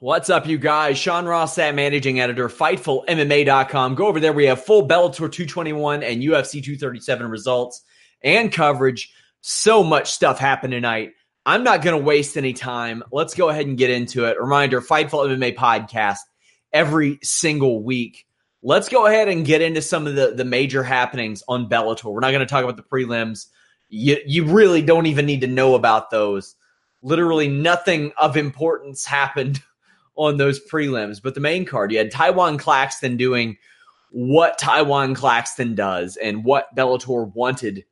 What's up, you guys? Sean Ross Sapp, managing editor, FightfulMMA.com. Go over there. We have full Bellator 221 and UFC 237 results and coverage. So much stuff happened tonight. I'm not going to waste any time. Let's go ahead and get into it. Reminder Fightful MMA podcast every single week. Let's go ahead and get into some of the, the major happenings on Bellator. We're not going to talk about the prelims. You, you really don't even need to know about those. Literally nothing of importance happened on those prelims. But the main card, you had Tywan Claxton doing what Tywan Claxton does and what Bellator wanted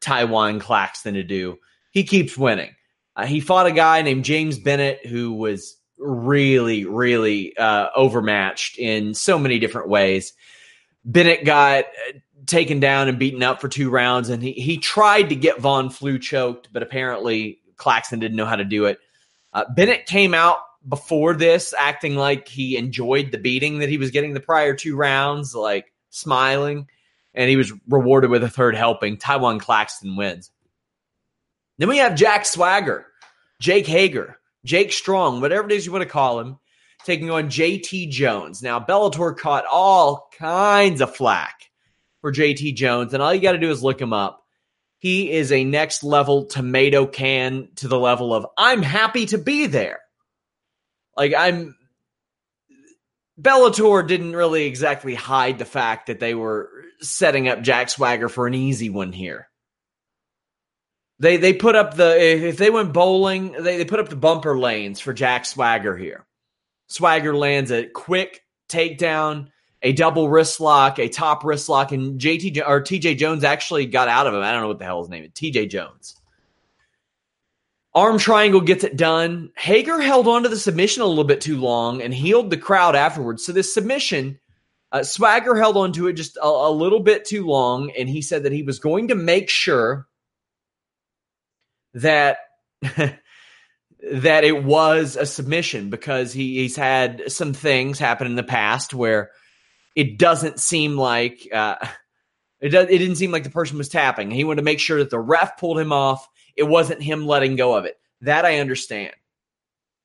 Tywan Claxton to do. He keeps winning. Uh, he fought a guy named James Bennett who was really, really uh, overmatched in so many different ways. Bennett got uh, taken down and beaten up for two rounds, and he, he tried to get Von Flue choked, but apparently Claxton didn't know how to do it. Uh, Bennett came out before this acting like he enjoyed the beating that he was getting the prior two rounds, like smiling, and he was rewarded with a third helping. Tywan Claxton wins. Then we have Jack Swagger, Jake Hager, Jake Strong, whatever it is you want to call him, taking on JT Jones. Now, Bellator caught all kinds of flack for JT Jones, and all you got to do is look him up. He is a next level tomato can to the level of I'm happy to be there. Like I'm Bellator didn't really exactly hide the fact that they were setting up Jack Swagger for an easy one here. They they put up the if they went bowling, they, they put up the bumper lanes for Jack Swagger here. Swagger lands a quick takedown, a double wrist lock, a top wrist lock, and JT or TJ Jones actually got out of him. I don't know what the hell his name is. TJ Jones. Arm triangle gets it done. Hager held on to the submission a little bit too long and heeled the crowd afterwards. So this submission, uh, Swagger held on to it just a, a little bit too long, and he said that he was going to make sure that that it was a submission because he, he's had some things happen in the past where it doesn't seem like uh, it it didn't seem like the person was tapping. He wanted to make sure that the ref pulled him off it wasn't him letting go of it. That I understand.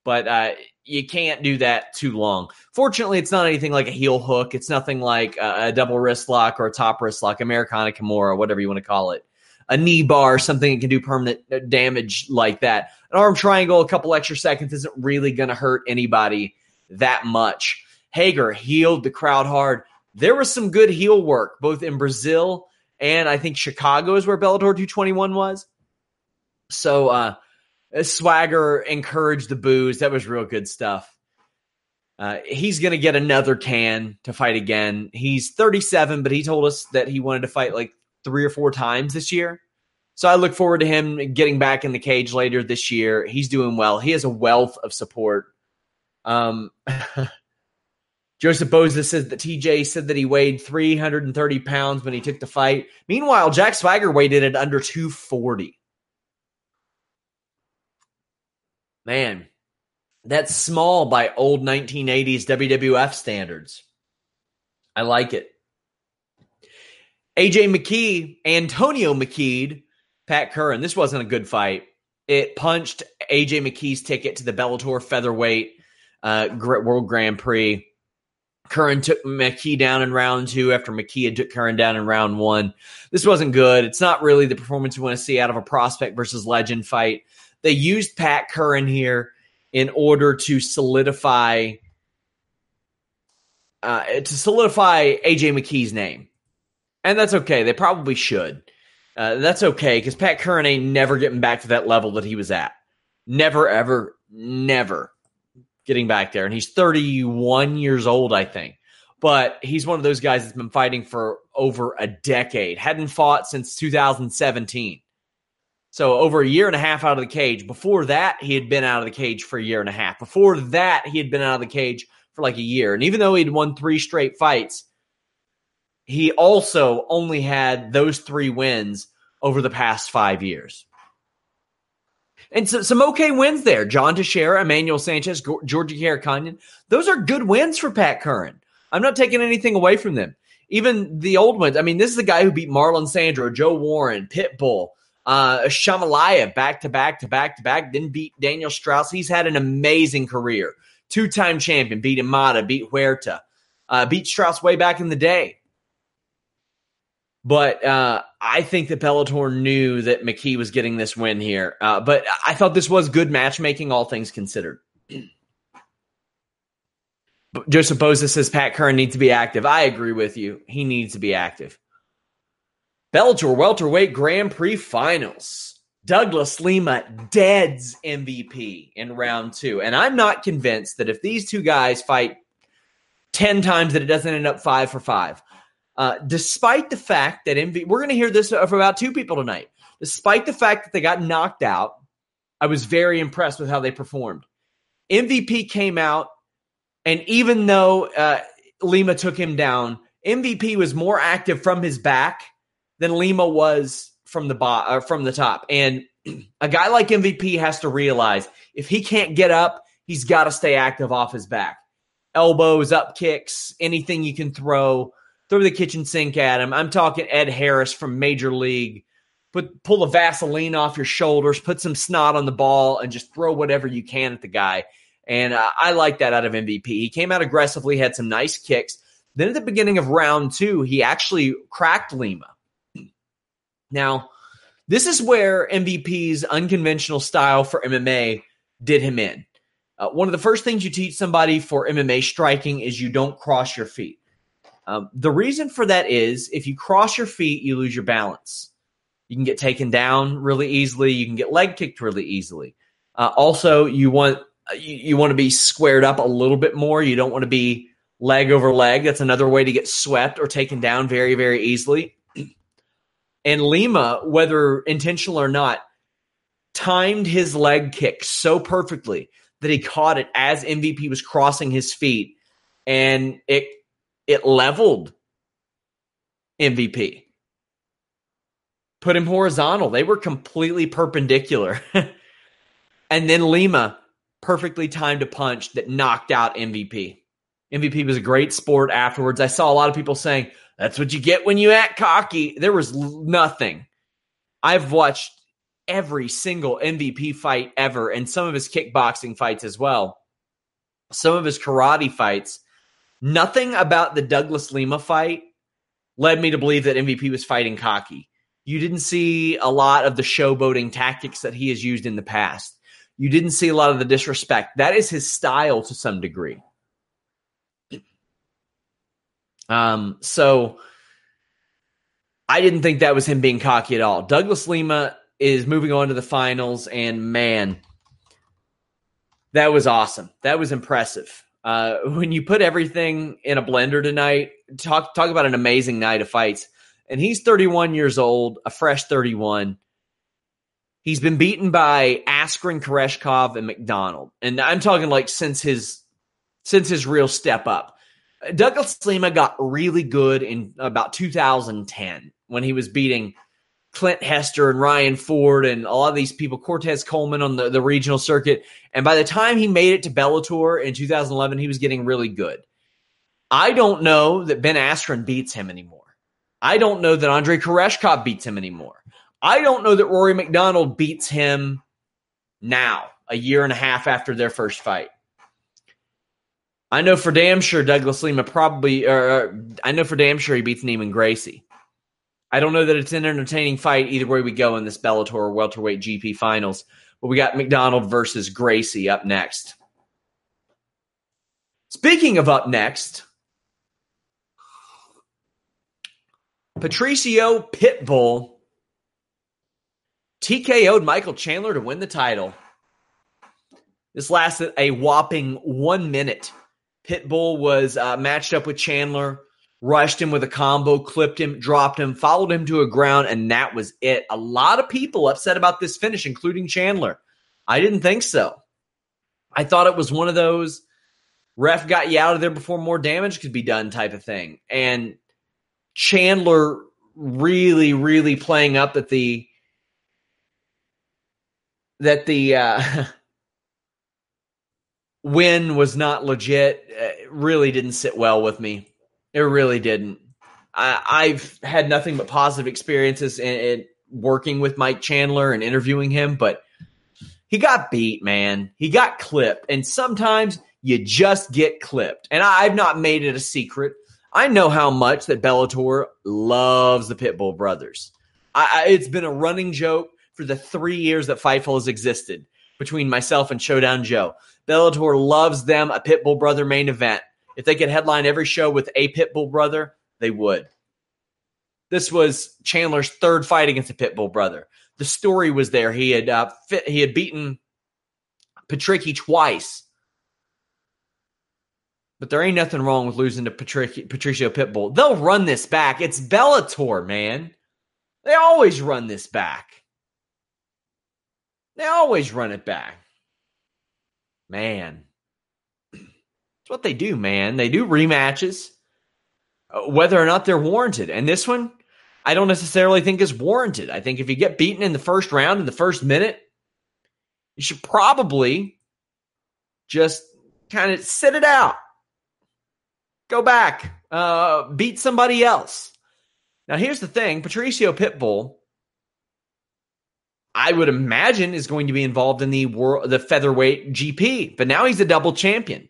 But uh, you can't do that too long. Fortunately, it's not anything like a heel hook. It's nothing like a, a double wrist lock or a top wrist lock, Americana Kimura, whatever you want to call it. A knee bar, something that can do permanent uh, damage like that. An arm triangle, a couple extra seconds isn't really going to hurt anybody that much. Hager heeled the crowd hard. There was some good heel work, both in Brazil and I think Chicago is where Bellator 221 was. So uh, Swagger encouraged the boos. That was real good stuff. Uh, he's going to get another can to fight again. He's 37, but he told us that he wanted to fight like three or four times this year. So I look forward to him getting back in the cage later this year. He's doing well. He has a wealth of support. Um, Joseph Boza says that TJ said that he weighed 330 pounds when he took the fight. Meanwhile, Jack Swagger weighed in at under 240. Man, that's small by old 1980s WWF standards. I like it. AJ McKee, Antonio McKee, Pat Curran. This wasn't a good fight. It punched AJ McKee's ticket to the Bellator featherweight uh, World Grand Prix. Curran took McKee down in round two after McKee had took Curran down in round one. This wasn't good. It's not really the performance you want to see out of a prospect versus legend fight. They used Pat Curran here in order to solidify uh, to solidify AJ McKee's name, and that's okay. They probably should. Uh, that's okay because Pat Curran ain't never getting back to that level that he was at. Never, ever, never getting back there. And he's 31 years old, I think. But he's one of those guys that's been fighting for over a decade. Hadn't fought since 2017. So over a year and a half out of the cage. Before that, he had been out of the cage for a year and a half. Before that, he had been out of the cage for like a year. And even though he'd won three straight fights, he also only had those three wins over the past five years. And so, some okay wins there. John Teixeira, Emmanuel Sanchez, Georgie Karakhanyan. Those are good wins for Pat Curran. I'm not taking anything away from them. Even the old ones. I mean, this is the guy who beat Marlon Sandro, Joe Warren, Pitbull, uh, Shamhalaev back to back to back to back. Then beat Daniel Straus. He's had an amazing career. Two time champion, beat Imada, beat Huerta, uh, beat Straus way back in the day. But uh, I think that Bellator knew that McKee was getting this win here. Uh, but I thought this was good matchmaking, all things considered. Joseph Boza says Pat Curran needs to be active. I agree with you. He needs to be active. Bellator welterweight Grand Prix finals. Douglas Lima deads MVP in round two. And I'm not convinced that if these two guys fight 10 times that it doesn't end up five for five. Uh, despite the fact that MVP, we're going to hear this from about two people tonight. Despite the fact that they got knocked out, I was very impressed with how they performed. MVP came out, and even though uh, Lima took him down, MVP was more active from his back than Lima was from the bo- uh, from the top. And a guy like MVP has to realize if he can't get up, he's got to stay active off his back. Elbows, up kicks, anything you can throw throw the kitchen sink at him. I'm talking Ed Harris from Major League. Put pull the Vaseline off your shoulders, put some snot on the ball, and just throw whatever you can at the guy. And uh, I like that out of MVP. He came out aggressively, had some nice kicks. Then at the beginning of round two, he actually cracked Lima. Now, this is where MVP's unconventional style for MMA did him in. Uh, one of the first things you teach somebody for MMA striking is you don't cross your feet. Um, the reason for that is if you cross your feet, you lose your balance. You can get taken down really easily. You can get leg kicked really easily. Uh, also, you want you, you want to be squared up a little bit more. You don't want to be leg over leg. That's another way to get swept or taken down very very easily. And Lima, whether intentional or not, timed his leg kick so perfectly that he caught it as MVP was crossing his feet, and it it leveled MVP. Put him horizontal. They were completely perpendicular. and then Lima perfectly timed a punch that knocked out MVP. MVP was a great sport afterwards. I saw a lot of people saying, that's what you get when you act cocky. There was nothing. I've watched every single MVP fight ever and some of his kickboxing fights as well. Some of his karate fights. Nothing about the Douglas Lima fight led me to believe that MVP was fighting cocky. You didn't see a lot of the showboating tactics that he has used in the past. You didn't see a lot of the disrespect. That is his style to some degree. Um, so I didn't think that was him being cocky at all. Douglas Lima is moving on to the finals, and man, that was awesome. That was impressive. Uh, when you put everything in a blender tonight, talk talk about an amazing night of fights. And he's 31 years old, a fresh 31. He's been beaten by Askren, Koreshkov, and MacDonald. And I'm talking like since his since his real step up. Douglas Lima got really good in about 2010 when he was beating Clint Hester and Ryan Ford and a lot of these people, Cortez Coleman on the, the regional circuit. And by the time he made it to Bellator in 2011, he was getting really good. I don't know that Ben Askren beats him anymore. I don't know that Andre Koreshkov beats him anymore. I don't know that Rory MacDonald beats him now, a year and a half after their first fight. I know for damn sure Douglas Lima probably, or I know for damn sure he beats Neiman Gracie. I don't know that it's an entertaining fight either way we go in this Bellator welterweight GP finals. But we got MacDonald versus Gracie up next. Speaking of up next, Patricio Pitbull TKO'd Michael Chandler to win the title. This lasted a whopping one minute. Pitbull was uh, matched up with Chandler rushed him with a combo, clipped him, dropped him, followed him to a ground, and that was it. A lot of people upset about this finish, including Chandler. I didn't think so. I thought it was one of those ref got you out of there before more damage could be done type of thing. And Chandler really, really playing up that the that the uh, win was not legit uh, really didn't sit well with me. It really didn't. I, have had nothing but positive experiences in, in, working with Mike Chandler and interviewing him, but he got beat, man. He got clipped, and sometimes you just get clipped. And I, I've not made it a secret. I know how much that Bellator loves the Pitbull brothers. I, I, it's been a running joke for the three years that Fightful has existed between myself and Showdown Joe. Bellator loves them a Pitbull brother main event. If they could headline every show with a Pitbull brother, they would. This was Chandler's third fight against a Pitbull brother. The story was there. He had uh, fit, he had beaten Patricky twice but there ain't nothing wrong with losing to Patricio, Patricio Pitbull. They'll run this back. It's Bellator, man. They always run this back. They always run it back. Man. It's what they do, man. They do rematches, uh, whether or not they're warranted. And this one, I don't necessarily think is warranted. I think if you get beaten in the first round, in the first minute, you should probably just kind of sit it out Go back, uh, beat somebody else. Now, here's the thing Patricio Pitbull, I would imagine, is going to be involved in the world, the featherweight GP, but now he's a double champion.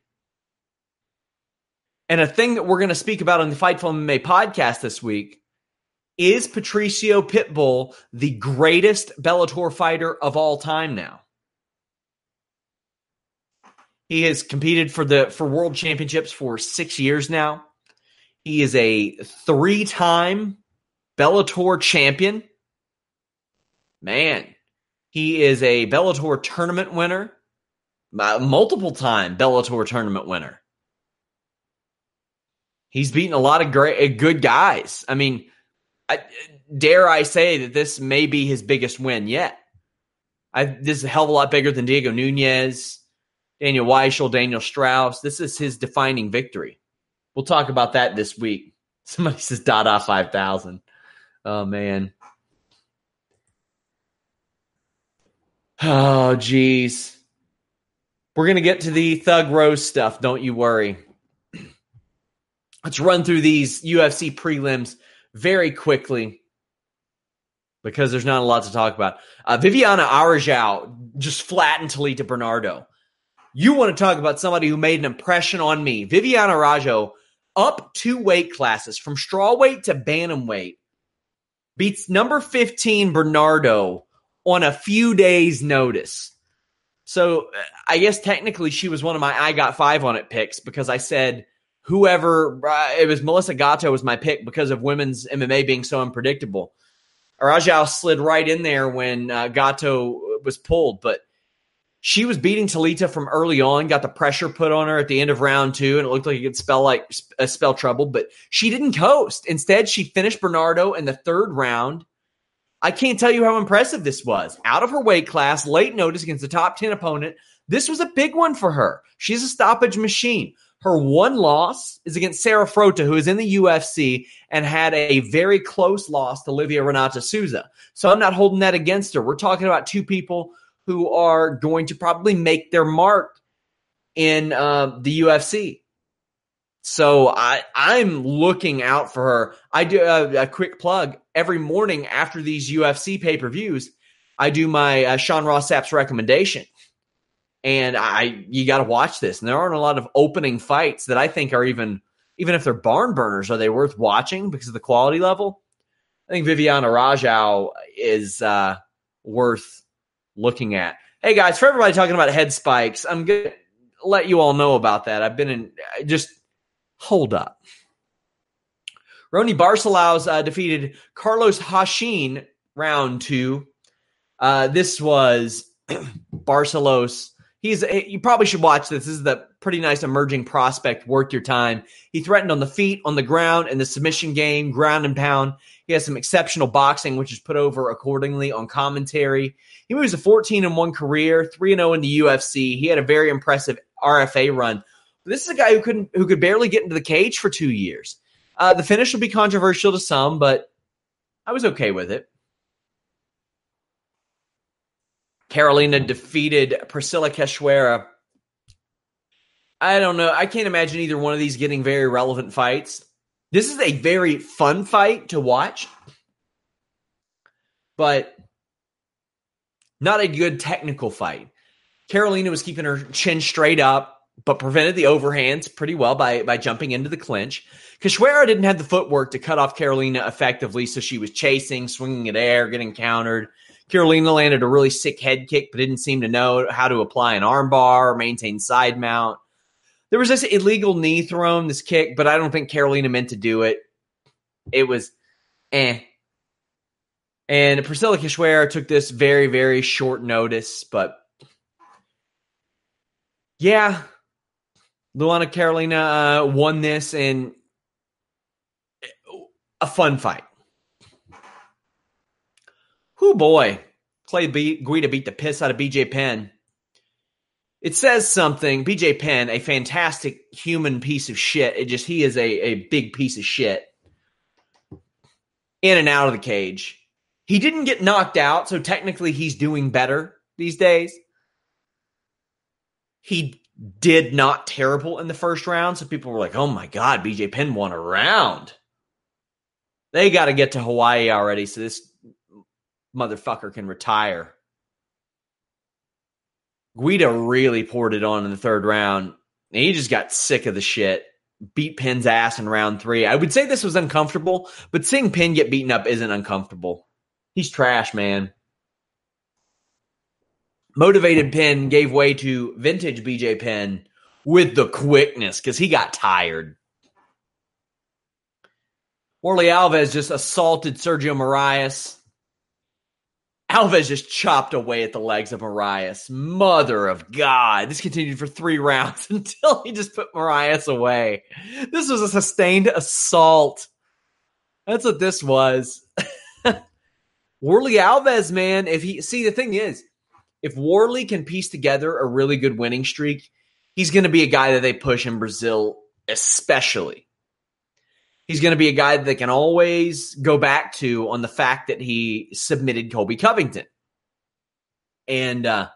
And a thing that we're going to speak about on the Fightful MMA podcast this week is Patricio Pitbull the greatest Bellator fighter of all time now? He has competed for the for world championships for six years now. He is a three-time Bellator champion. Man, he is a Bellator tournament winner, multiple time Bellator tournament winner. He's beaten a lot of great, uh, good guys. I mean, I, dare I say that this may be his biggest win yet? I, this is a hell of a lot bigger than Diego Nunes, Daniel Weichel, Daniel Straus. This is his defining victory. We'll talk about that this week. Somebody says Dada 5000. Oh, man. Oh, geez. We're going to get to the Thug Rose stuff. Don't you worry. Let's run through these UFC prelims very quickly because there's not a lot to talk about. Uh, Viviana Araujo just flattened Talita Bernardo. You want to talk about somebody who made an impression on me. Viviana Araujo up two weight classes from strawweight to bantamweight beats number 15 Bernardo on a few days notice. So uh, I guess technically she was one of my I got 5 on it picks because I said whoever uh, it was Melissa Gatto was my pick because of women's MMA being so unpredictable. Araujo slid right in there when uh, Gatto was pulled, but she was beating Talita from early on, got the pressure put on her at the end of round two, and it looked like it could spell like a spell trouble, but she didn't coast. Instead, she finished Bernardo in the third round. I can't tell you how impressive this was. Out of her weight class, late notice against the top 10 opponent. This was a big one for her. She's a stoppage machine. Her one loss is against Sarah Frota, who is in the UFC and had a very close loss to Livia Renata Souza. So I'm not holding that against her. We're talking about two people who are going to probably make their mark in uh, the UFC. So I I'm looking out for her. I do a, a quick plug every morning after these UFC pay per views. I do my uh, Sean Ross Sapp's recommendation, and I you got to watch this. And there aren't a lot of opening fights that I think are even even if they're barn burners, are they worth watching because of the quality level? I think Viviana Araujo is uh, worth looking at. Hey guys, for everybody talking about head spikes, I'm to let you all know about that. I've been in just hold up. Raoni Barcelos uh, defeated Carlos Huachin round two. Uh, this was Barcelos. He's you probably should watch this. This is the pretty nice emerging prospect. Worth your time. He threatened on the feet, on the ground, in the submission game, ground and pound. He has some exceptional boxing, which is put over accordingly on commentary. He moves a 14 and 1 career, 3 and 0 in the UFC. He had a very impressive RFA run. But this is a guy who couldn't who could barely get into the cage for 2 years. Uh, the finish will be controversial to some, but I was okay with it. Carolina defeated Priscila Cachoeira. I don't know. I can't imagine either one of these getting very relevant fights. This is a very fun fight to watch, but not a good technical fight. Carolina was keeping her chin straight up, but prevented the overhands pretty well by, by jumping into the clinch. Cachoeira didn't have the footwork to cut off Carolina effectively, so she was chasing, swinging at air, getting countered. Carolina landed a really sick head kick, but didn't seem to know how to apply an armbar or maintain side mount. There was this illegal knee thrown, this kick, but I don't think Carolina meant to do it. It was eh. And Priscila Cachoeira took this very, very short notice, but yeah, Luana Carolina uh, won this in a fun fight. Who boy, Clay B- Guida beat the piss out of BJ Penn. It says something. BJ Penn, a fantastic human piece of shit. It just he is a, a big piece of shit. In and out of the cage. He didn't get knocked out, so technically he's doing better these days. He did not terrible in the first round, so people were like, "Oh my god, BJ Penn won a round." They got to get to Hawaii already, so this motherfucker can retire. Guida really poured it on in the third round. And he just got sick of the shit. Beat Penn's ass in round three. I would say this was uncomfortable, but seeing Penn get beaten up isn't uncomfortable. He's trash, man. Motivated Penn gave way to vintage BJ Penn with the quickness because he got tired. Warlley Alves just assaulted Sergio Moraes. Alves just chopped away at the legs of Moraes. Mother of God. This continued for three rounds until he just put Moraes away. This was a sustained assault. That's what this was. Warlley Alves, man, if he see the thing is, if Warlley can piece together a really good winning streak, he's going to be a guy that they push in Brazil, especially he's going to be a guy that they can always go back to on the fact that he submitted Colby Covington. And uh,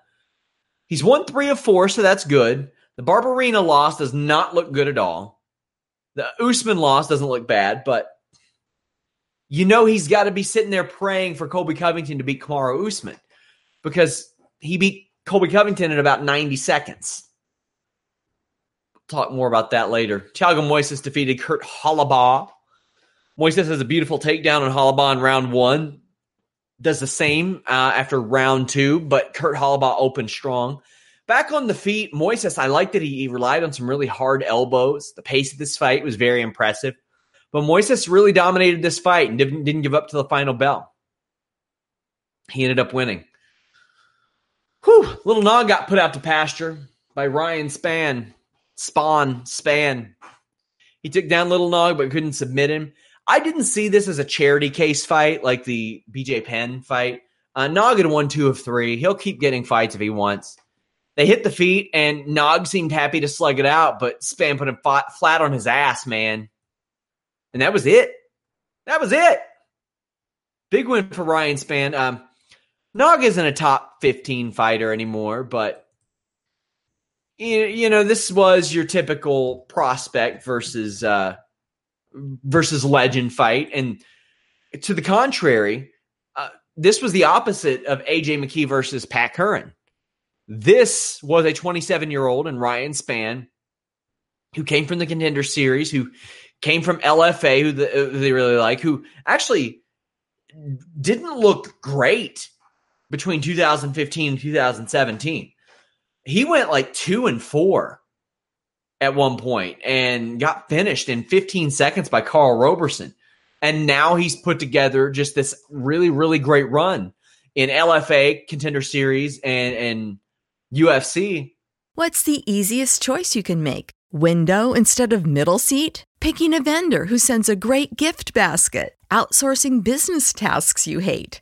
he's won three of four, so that's good. The Barberena loss does not look good at all. The Usman loss doesn't look bad, but you know he's got to be sitting there praying for Colby Covington to beat Kamaru Usman because he beat Colby Covington in about 90 seconds talk more about that later. Thiago Moises defeated Kurt Holobaugh. Moises has a beautiful takedown on Holobaugh in round one. Does the same uh, after round two, but Kurt Holobaugh opened strong. Back on the feet, Moises, I like that he, he relied on some really hard elbows. The pace of this fight was very impressive. But Moises really dominated this fight and didn't, didn't give up to the final bell. He ended up winning. Whew, Little Nog got put out to pasture by Ryan Spann. Spawn, Span. He took down Little Nog but couldn't submit him. I didn't see this as a charity case fight like the BJ Penn fight. Uh, Nog had won two of three. He'll keep getting fights if he wants. They hit the feet, and Nog seemed happy to slug it out, but Spann put him flat on his ass, man. And that was it. That was it. Big win for Ryan Spann. Um, Nog isn't a top 15 fighter anymore, but you know, this was your typical prospect versus uh, versus legend fight, and to the contrary, uh, this was the opposite of AJ McKee versus Pat Curran. This was a 27 year old and Ryan Spann who came from the contender series, who came from LFA, who, the, who they really like, who actually didn't look great between 2015 and 2017 he went like two and four at one point and got finished in 15 seconds by Carl Roberson. And now he's put together just this really, really great run in LFA contender series and, and UFC. What's the easiest choice you can make? Window instead of middle seat? Picking a vendor who sends a great gift basket? Outsourcing business tasks you hate?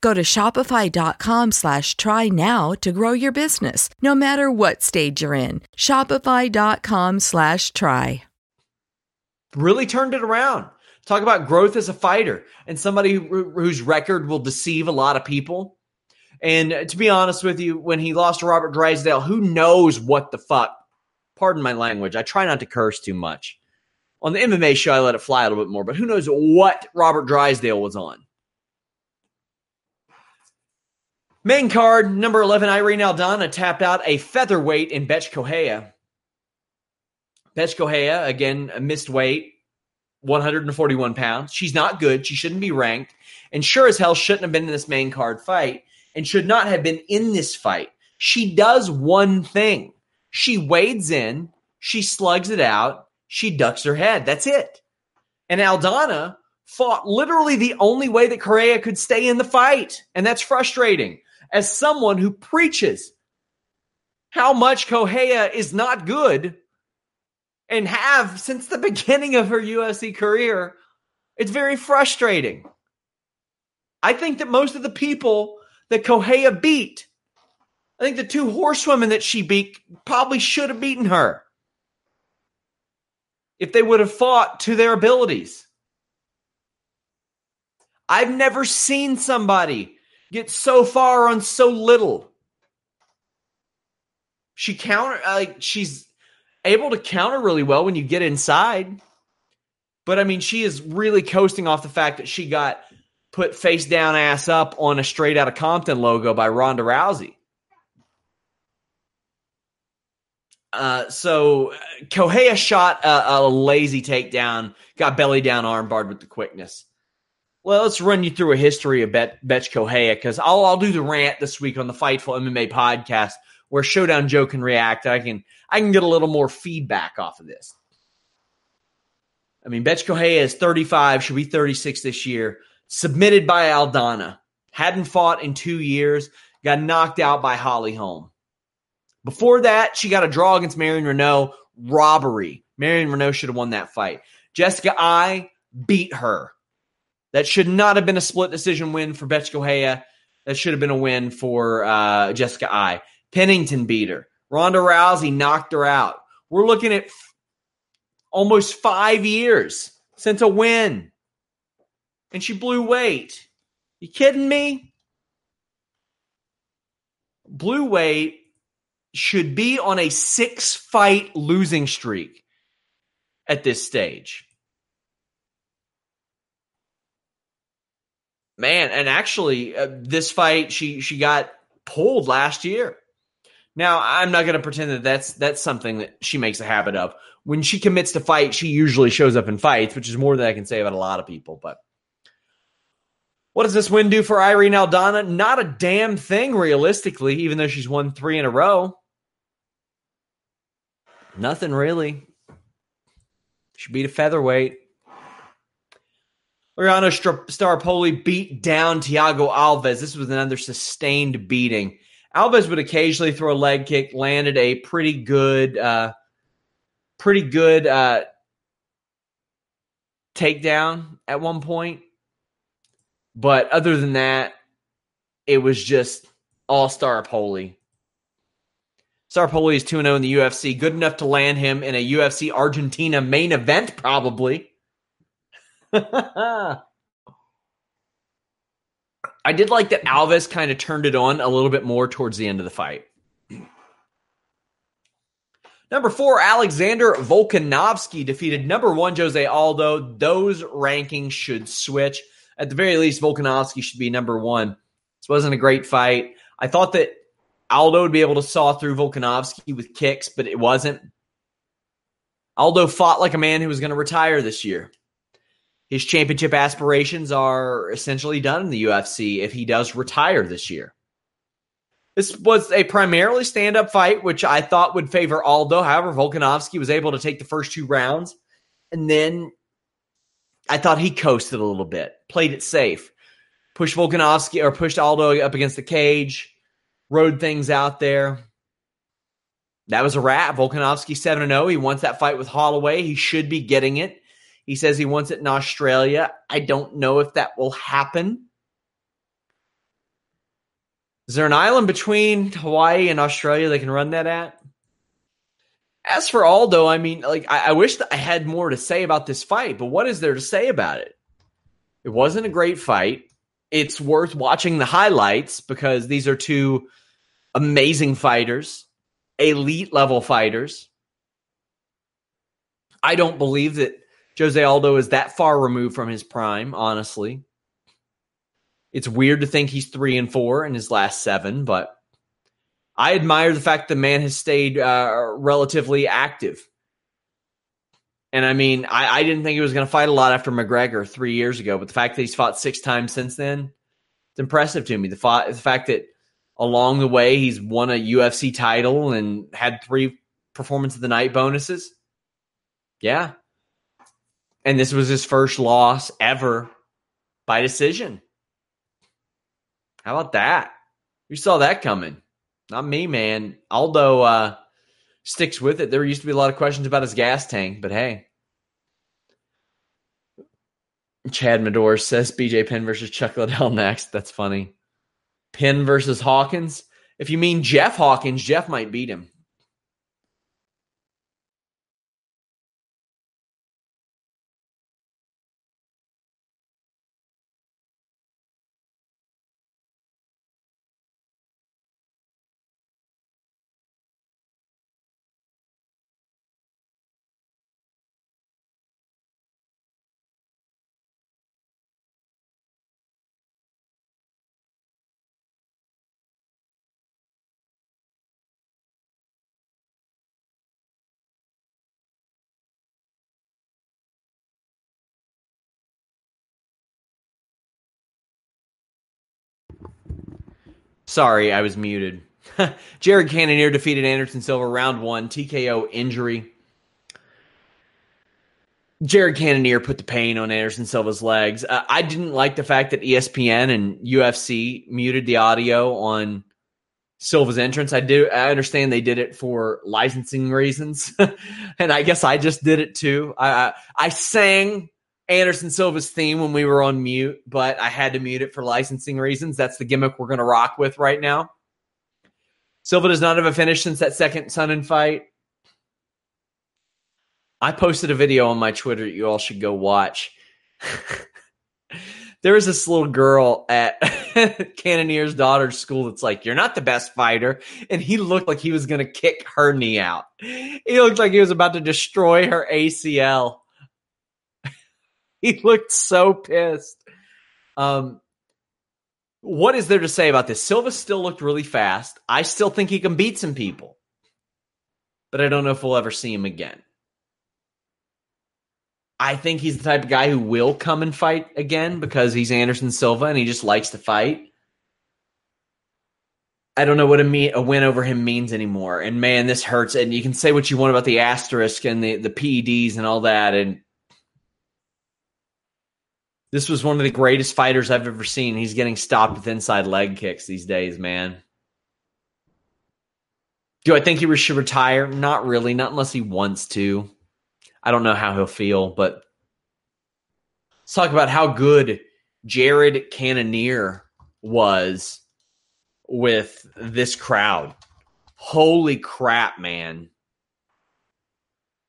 Go to shopify.com slash try now to grow your business, no matter what stage you're in. Shopify.com slash try. Really turned it around. Talk about growth as a fighter and somebody who, whose record will deceive a lot of people. And to be honest with you, when he lost to Robert Drysdale, who knows what the fuck? Pardon my language. I try not to curse too much. On the MMA show, I let it fly a little bit more, but who knows what Robert Drysdale was on? Main card, number 11, Irene Aldana tapped out a featherweight in Bethe Correia. Bethe Correia, again, a missed weight, 141 pounds. She's not good. She shouldn't be ranked. And sure as hell shouldn't have been in this main card fight and should not have been in this fight. She does one thing she wades in, she slugs it out, she ducks her head. That's it. And Aldana fought literally the only way that Correia could stay in the fight. And that's frustrating. As someone who preaches how much Correia is not good and have since the beginning of her UFC career, it's very frustrating. I think that most of the people that Correia beat, I think the two horsewomen that she beat probably should have beaten her if they would have fought to their abilities. I've never seen somebody get so far on so little. She counter like she's able to counter really well when you get inside. But I mean, she is really coasting off the fact that she got put face down, ass up on a straight out of Compton logo by Ronda Rousey. Uh, so Correia shot a, a, lazy takedown, got belly down armbarred with the quickness. Well, let's run you through a history of Bet, Bethe Correia because I'll, I'll do the rant this week on the Fightful MMA podcast where Showdown Joe can react. I can I can get a little more feedback off of this. I mean, Bethe Correia is 35, she'll be 36 this year. Submitted by Aldana. Hadn't fought in two years. Got knocked out by Holly Holm. Before that, she got a draw against Marion Reneau. Robbery. Marion Reneau should have won that fight. Jessica Eye beat her. That should not have been a split decision win for Bethe Correia. That should have been a win for uh, Jessica Eye. Pennington beat her. Ronda Rousey knocked her out. We're looking at f- almost five years since a win. And she blew weight. You kidding me? Blew weight should be on a six fight losing streak at this stage. Man, and actually, uh, this fight she she got pulled last year. Now, I'm not going to pretend that that's that's something that she makes a habit of. When she commits to fight, she usually shows up in fights, which is more than I can say about a lot of people. But what does this win do for Irene Aldana? Not a damn thing, realistically, even though she's won three in a row. Nothing really. She beat a featherweight. Laureano Staropoli beat down Thiago Alves. This was another sustained beating. Alves would occasionally throw a leg kick, landed a pretty good, uh, pretty good uh, takedown at one point. But other than that, it was just all Staropoli. Staropoli is 2 0 in the UFC. Good enough to land him in a UFC Argentina main event, probably. I did like that Alves kind of turned it on a little bit more towards the end of the fight. Number four, Alexander Volkanovski defeated number one Jose Aldo. Those rankings should switch. At the very least, Volkanovski should be number one. This wasn't a great fight. I thought that Aldo would be able to saw through Volkanovski with kicks, but it wasn't. Aldo fought like a man who was going to retire this year. His championship aspirations are essentially done in the UFC if he does retire this year. This was a primarily stand up fight, which I thought would favor Aldo. However, Volkanovski was able to take the first two rounds. And then I thought he coasted a little bit, played it safe, pushed Volkanovski or pushed Aldo up against the cage, rode things out there. That was a wrap. Volkanovski 7 0. He wants that fight with Holloway. He should be getting it. He says he wants it in Australia. I don't know if that will happen. Is there an island between Hawaii and Australia they can run that at? As for Aldo, I mean, like I, I wish I had more to say about this fight, but what is there to say about it? It wasn't a great fight. It's worth watching the highlights because these are two amazing fighters, elite level fighters. I don't believe that Jose Aldo is that far removed from his prime, honestly. It's weird to think he's three and four in his last seven, but I admire the fact the man has stayed uh, relatively active. And I mean, I, I didn't think he was going to fight a lot after McGregor three years ago, but the fact that he's fought six times since then, it's impressive to me. The, fought, the fact that along the way he's won a UFC title and had three performance of the night bonuses. Yeah. And this was his first loss ever by decision. How about that? You saw that coming. Not me, man. Aldo uh, sticks with it. There used to be a lot of questions about his gas tank, but hey. Chad Medor says BJ Penn versus Chuck Liddell next. That's funny. Penn versus Hawkins. If you mean Jeff Hawkins, Jeff might beat him. Sorry, I was muted. Jared Cannonier defeated Anderson Silva round one, TKO injury. Jared Cannonier put the pain on Anderson Silva's legs. Uh, I didn't like the fact that ESPN and UFC muted the audio on Silva's entrance. I do. I understand they did it for licensing reasons, and I guess I just did it too. I, I, I sang Anderson Silva's theme when we were on mute, but I had to mute it for licensing reasons. That's the gimmick we're going to rock with right now. Silva does not have a finish since that second Sonnen fight. I posted a video on my Twitter that you all should go watch. there was this little girl at Cannonier's daughter's school that's like, You're not the best fighter. And he looked like he was going to kick her knee out. He looked like he was about to destroy her ACL. he looked so pissed. Um, what is there to say about this? Silva still looked really fast. I still think he can beat some people, but I don't know if we'll ever see him again. I think he's the type of guy who will come and fight again because he's Anderson Silva and he just likes to fight. I don't know what a, me- a win over him means anymore. And man, this hurts. And you can say what you want about the asterisk and the, the PEDs and all that. And this was one of the greatest fighters I've ever seen. He's getting stopped with inside leg kicks these days, man. Do I think he should retire? Not really, not unless he wants to. I don't know how he'll feel, but let's talk about how good Jared Cannonier was with this crowd. Holy crap, man.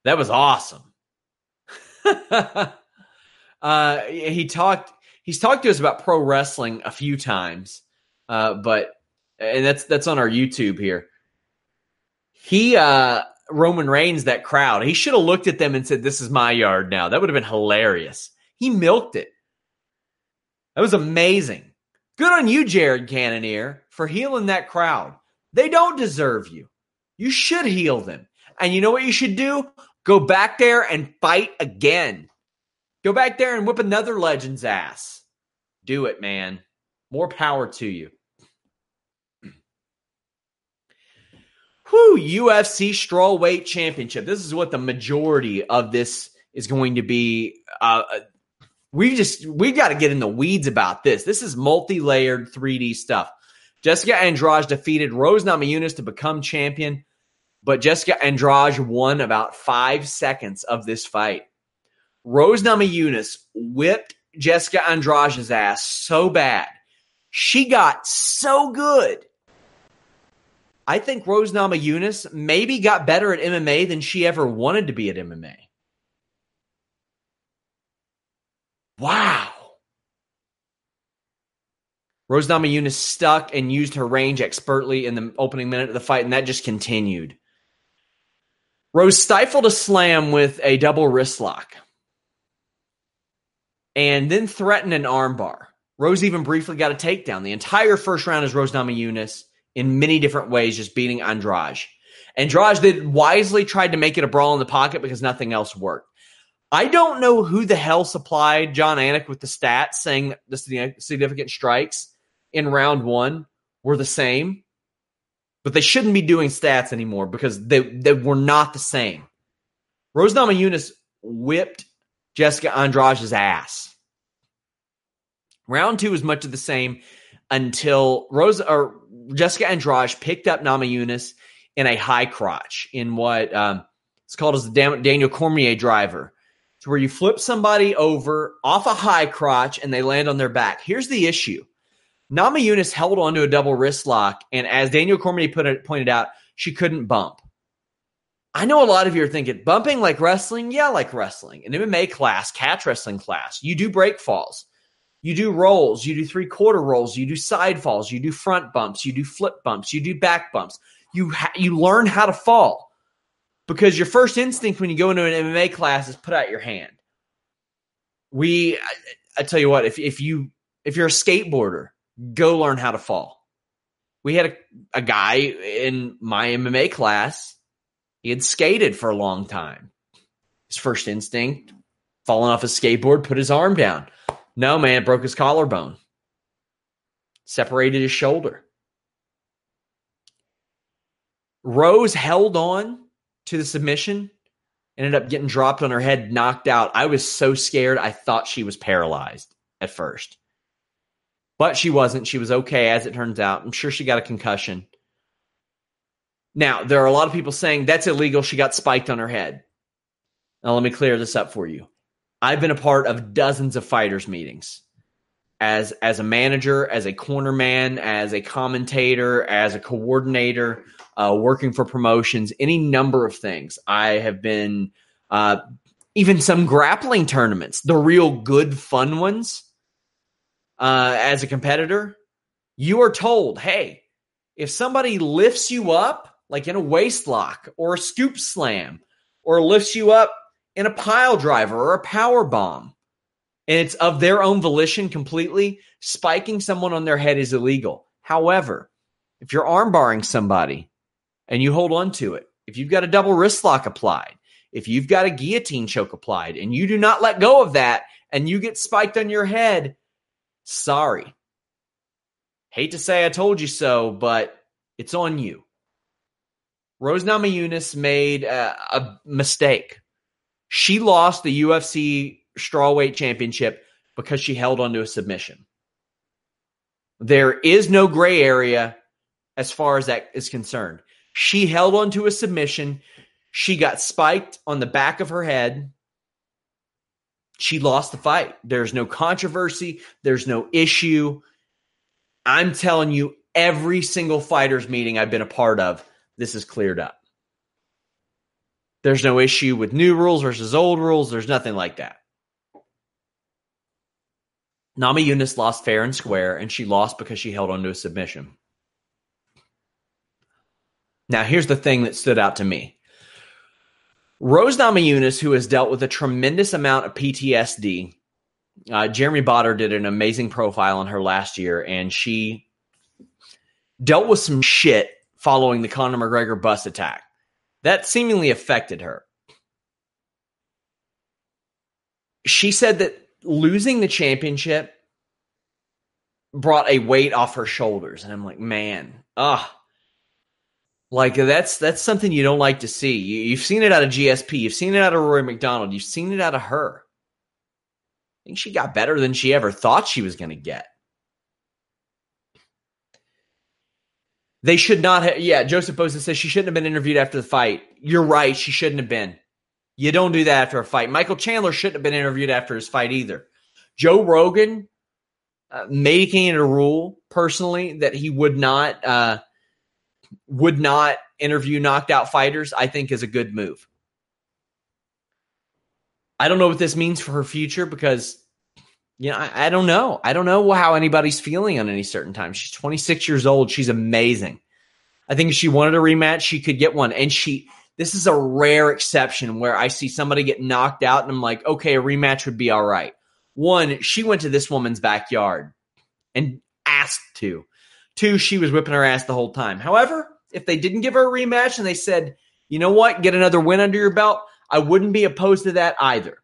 That was awesome. Uh, he talked. He's talked to us about pro wrestling a few times, uh, but and that's that's on our YouTube here. He uh, Roman Reigns that crowd. He should have looked at them and said, This is my yard now. That would have been hilarious. He milked it. That was amazing. Good on you, Jared Cannonier, for heeling that crowd. They don't deserve you. You should heel them. And you know what you should do? Go back there and fight again. Go back there and whip another legend's ass. Do it, man. More power to you. Whew, UFC Strawweight Championship. This is what the majority of this is going to be. Uh, uh we just we got to get in the weeds about this. This is multi-layered 3D stuff. Jessica Andrade defeated Rose Namajunas to become champion, but Jessica Andrade won about five seconds of this fight. Rose Namajunas whipped Jessica Andrade's ass so bad. She got so good I think Rose Namajunas maybe got better at MMA than she ever wanted to be at MMA. Wow. Rose Namajunas stuck and used her range expertly in the opening minute of the fight, and that just continued. Rose stifled a slam with a double wrist lock and then threatened an armbar. Rose even briefly got a takedown. The entire first round is Rose Namajunas in many different ways, just beating Andrade. Andrade did wisely tried to make it a brawl in the pocket because nothing else worked. I don't know who the hell supplied Jon Anik with the stats saying the significant strikes in round one were the same, but they shouldn't be doing stats anymore because they, they were not the same. Rose Namajunas whipped Jessica Andrade's ass. Round two was much of the same until Rose or Jessica Andrade picked up Namajunas in a high crotch in what um, it's called as the Daniel Cormier driver. It's where you flip somebody over off a high crotch and they land on their back. Here's the issue. Namajunas held onto a double wrist lock, and as Daniel Cormier put it, pointed out, she couldn't bump. I know a lot of you are thinking, bumping like wrestling? Yeah, like wrestling. An MMA class, catch wrestling class, you do break falls. You do rolls, you do three quarter rolls, you do side falls, you do front bumps, you do flip bumps, you do back bumps. You ha- you learn how to fall because your first instinct when you go into an MMA class is put out your hand. We, I, I tell you what, if if you if you're a skateboarder, go learn how to fall. We had a, a guy in my MMA class. He had skated for a long time. His first instinct, falling off his skateboard, put his arm down. No, man, broke his collarbone, separated his shoulder. Rose held on to the submission, ended up getting dropped on her head, knocked out. I was so scared. I thought she was paralyzed at first, but she wasn't. She was okay, as it turns out. I'm sure she got a concussion. Now, there are a lot of people saying that's illegal. She got spiked on her head. Now, let me clear this up for you. I've been a part of dozens of fighters meetings as as a manager, as a corner man, as a commentator, as a coordinator, uh, working for promotions, any number of things. I have been uh, even some grappling tournaments, the real good fun ones. Uh, as a competitor, you are told, hey, if somebody lifts you up, like in a waist lock or a scoop slam, or lifts you up in a pile driver or a power bomb and it's of their own volition completely, spiking someone on their head is illegal. However, if you're arm barring somebody and you hold on to it, if you've got a double wrist lock applied, if you've got a guillotine choke applied and you do not let go of that and you get spiked on your head, sorry. Hate to say I told you so, but it's on you. Rose Namajunas made a, a mistake. She lost the UFC strawweight championship because she held onto a submission. There is no gray area as far as that is concerned. She held onto a submission. She got spiked on the back of her head. She lost the fight. There's no controversy. There's no issue. I'm telling you, every single fighters meeting I've been a part of, this is cleared up. There's no issue with new rules versus old rules. There's nothing like that. Namajunas lost fair and square, and she lost because she held onto a submission. Now, here's the thing that stood out to me Rose Namajunas, who has dealt with a tremendous amount of PTSD, uh, Jeremy Botter did an amazing profile on her last year, and she dealt with some shit following the Conor McGregor bus attack. That seemingly affected her. She said that losing the championship brought a weight off her shoulders. And I'm like, man, ah. Like that's that's something you don't like to see. You, have seen it out of GSP, you've seen it out of Rory MacDonald. you've seen it out of her. I think she got better than she ever thought she was going to get. They should not have. Yeah, Joseph Bosa says she shouldn't have been interviewed after the fight. You're right. She shouldn't have been. You don't do that after a fight. Michael Chandler shouldn't have been interviewed after his fight either. Joe Rogan uh, making it a rule personally that he would not uh, would not interview knocked out fighters. I think is a good move. I don't know what this means for her future because you know, I, I, don't know. I don't know how anybody's feeling on any certain time. She's 26 years old. She's amazing. I think if she wanted a rematch, she could get one. And she, this is a rare exception where I see somebody get knocked out and I'm like, okay, a rematch would be all right. One, she went to this woman's backyard and asked to. Two, she was whipping her ass the whole time. However, if they didn't give her a rematch and they said, you know what, get another win under your belt, I wouldn't be opposed to that either.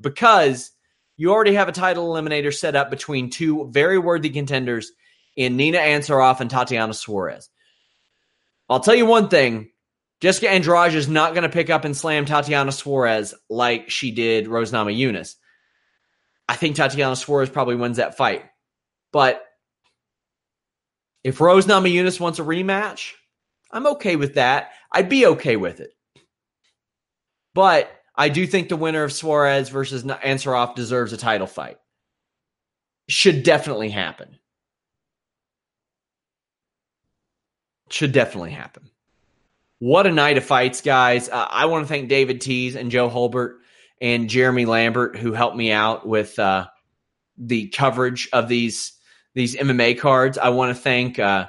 Because you already have a title eliminator set up between two very worthy contenders in Nina Ansaroff and Tatiana Suarez. I'll tell you one thing Jessica Andrade is not going to pick up and slam Tatiana Suarez like she did Rose Namajunas. I think Tatiana Suarez probably wins that fight. But if Rose Namajunas wants a rematch, I'm okay with that. I'd be okay with it. But I do think the winner of Suarez versus Ansaroff deserves a title fight. Should definitely happen. Should definitely happen. What a night of fights, guys. Uh, I want to thank David Tees and Joe Holbert and Jeremy Lambert who helped me out with uh, the coverage of these these MMA cards. I want to thank uh,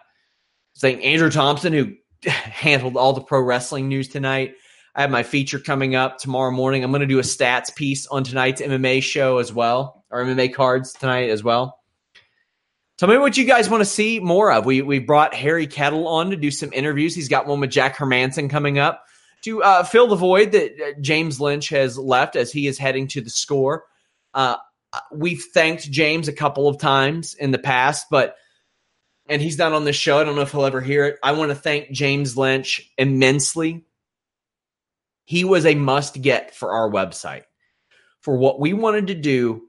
thank Andrew Thompson who handled all the pro wrestling news tonight. I have my feature coming up tomorrow morning. I'm going to do a stats piece on tonight's MMA show as well, or MMA cards tonight as well. Tell me what you guys want to see more of. We we brought Harry Kettle on to do some interviews. He's got one with Jack Hermansson coming up to uh, fill the void that uh, James Lynch has left as he is heading to the score. Uh, we've thanked James a couple of times in the past, but and he's not on this show. I don't know if he'll ever hear it. I want to thank James Lynch immensely he was a must get for our website. For what we wanted to do,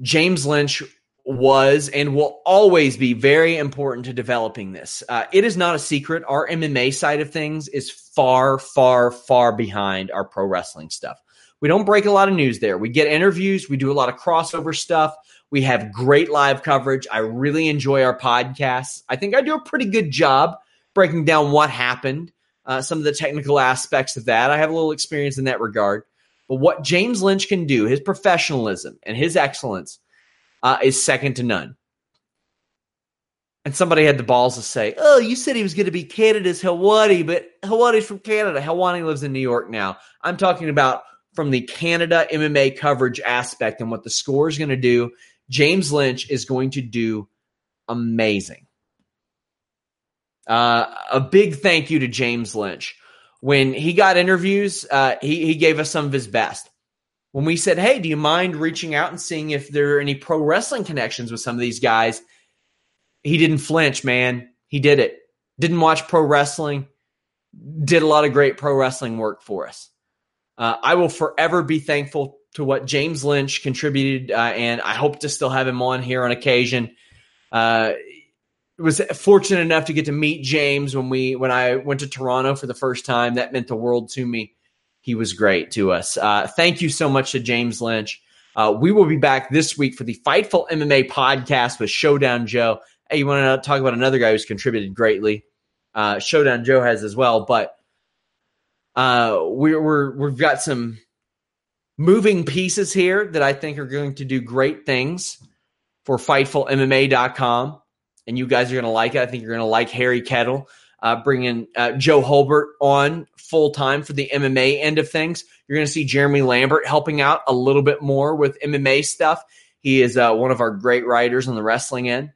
James Lynch was and will always be very important to developing this. Uh, it is not a secret. Our MMA side of things is far, far, far behind our pro wrestling stuff. We don't break a lot of news there. We get interviews, we do a lot of crossover stuff. We have great live coverage. I really enjoy our podcasts. I think I do a pretty good job breaking down what happened uh, some of the technical aspects of that. I have a little experience in that regard. But what James Lynch can do, his professionalism and his excellence, uh, is second to none. And somebody had the balls to say, "Oh, you said he was going to be Canada's Helwani, but Helwani's from Canada. Helwani lives in New York now." I'm talking about from the Canada MMA coverage aspect and what the score is going to do. James Lynch is going to do amazing. Uh, a big thank you to James Lynch. When he got interviews, uh, he, he gave us some of his best. When we said, hey, do you mind reaching out and seeing if there are any pro wrestling connections with some of these guys? He didn't flinch, man. He did it. Didn't watch pro wrestling. Did a lot of great pro wrestling work for us. Uh, I will forever be thankful to what James Lynch contributed, uh, and I hope to still have him on here on occasion. Uh, was fortunate enough to get to meet James when we when I went to Toronto for the first time. That meant the world to me. He was great to us. Uh, thank you so much to James Lynch. Uh, we will be back this week for the Fightful MMA podcast with Showdown Joe. Hey, you want to talk about another guy who's contributed greatly? Uh, Showdown Joe has as well, but uh, we're, we're we've got some moving pieces here that I think are going to do great things for FightfulMMA.com and you guys are going to like it. I think you're going to like Harry Kettle. uh, bringing uh, Joe Holbert on full time for the MMA end of things. You're going to see Jeremy Lambert helping out a little bit more with MMA stuff. He is uh, one of our great writers on the wrestling end.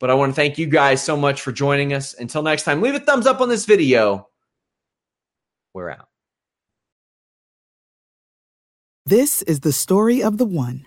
But I want to thank you guys so much for joining us. Until next time, leave a thumbs up on this video. We're out. This is the story of the one.